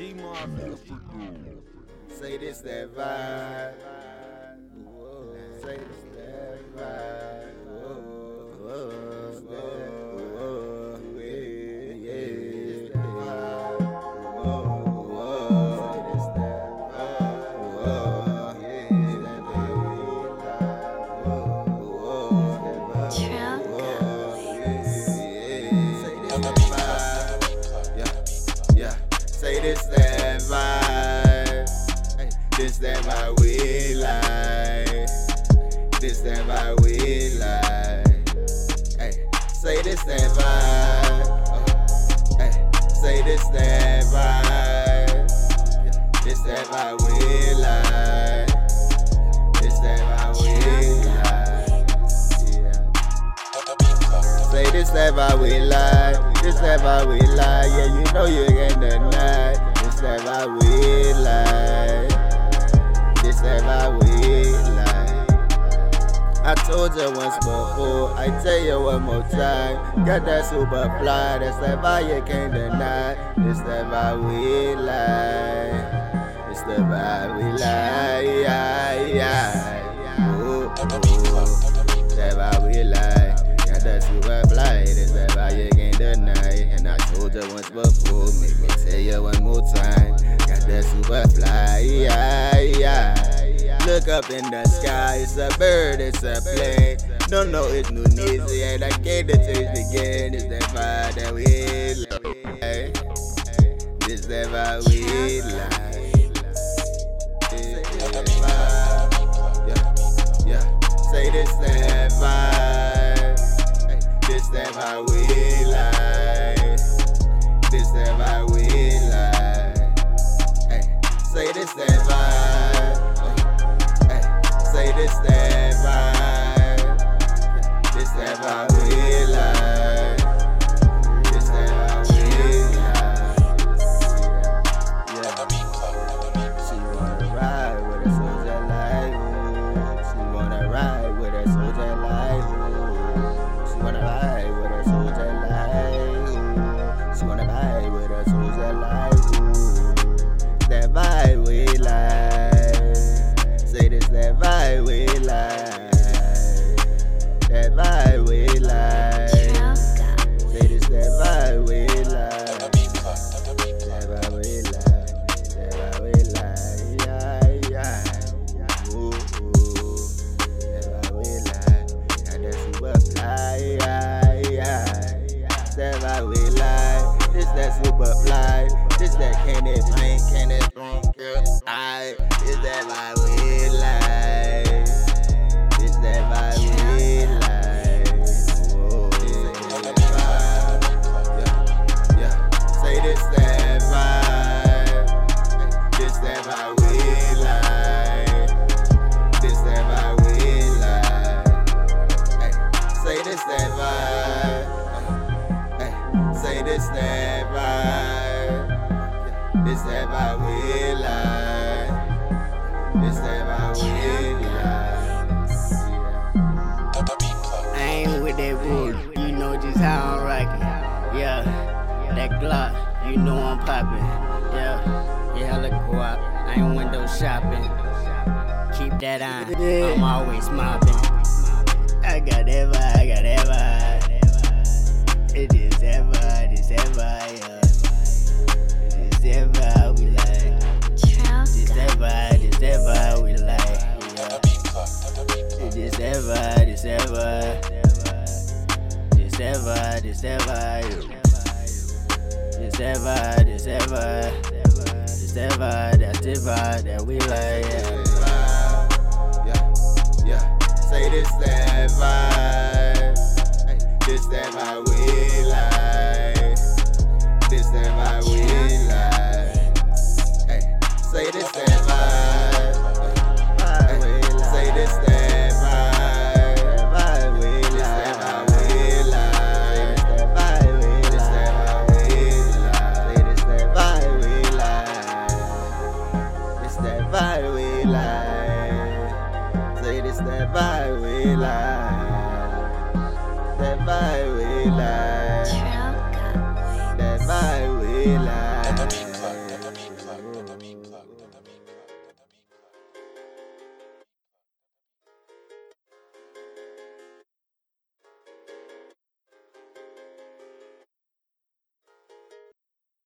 G Mafia. Say this that vibe. Say this say this that vibe. This that vibe we like. This that vibe we like. Hey, say this that vibe. Hey, say this that vibe. This that vibe we like. This that vibe we like. Yeah. Say this that vibe we like, this that vibe we like, yeah you know you. This that vibe we like, this that vibe we like. I told you once before, I tell you one more time. Got that super fly, that's that vibe you can't deny. This that vibe we like, it's the vibe we like, You once before, make me tell you one more time. Got that super fly, yeah, yeah. Look up in the sky, it's a bird, it's a plane. Don't know it's Nuk Nezzy, and I can't taste again. It's that vibe that we like. This that vibe we like. Vibe we like. That like. Trail Say this that vibe we like. That vibe we like. That vibe we like. Yeah, yeah. Ooh, ooh. That vibe we like. Got that super fly. Yeah, yeah. That vibe we like. This that super fly. This that candy paint, candy girl. I. This that vibe we this never. This vibe we like. This vibe we like. I ain't with that bull, you know just how I'm rocking. Yeah, that Glock, you know I'm popping. Yeah, yeah, look guap. I ain't window shopping. Keep that on, I'm always mopping. I got that vibe, I got that vibe. It is vibe, it's that vibe, yeah. It is that vibe we like. Trail It's that vibe, it's that vibe that we like. Yeah. It is that vibe, it's that vibe. It's this ain't my we life. Hey, say this ain't my. Hey, say this ain't By we weed Say This ain't my weed life. This. Say this ain't my weed life. That my we life. Manila.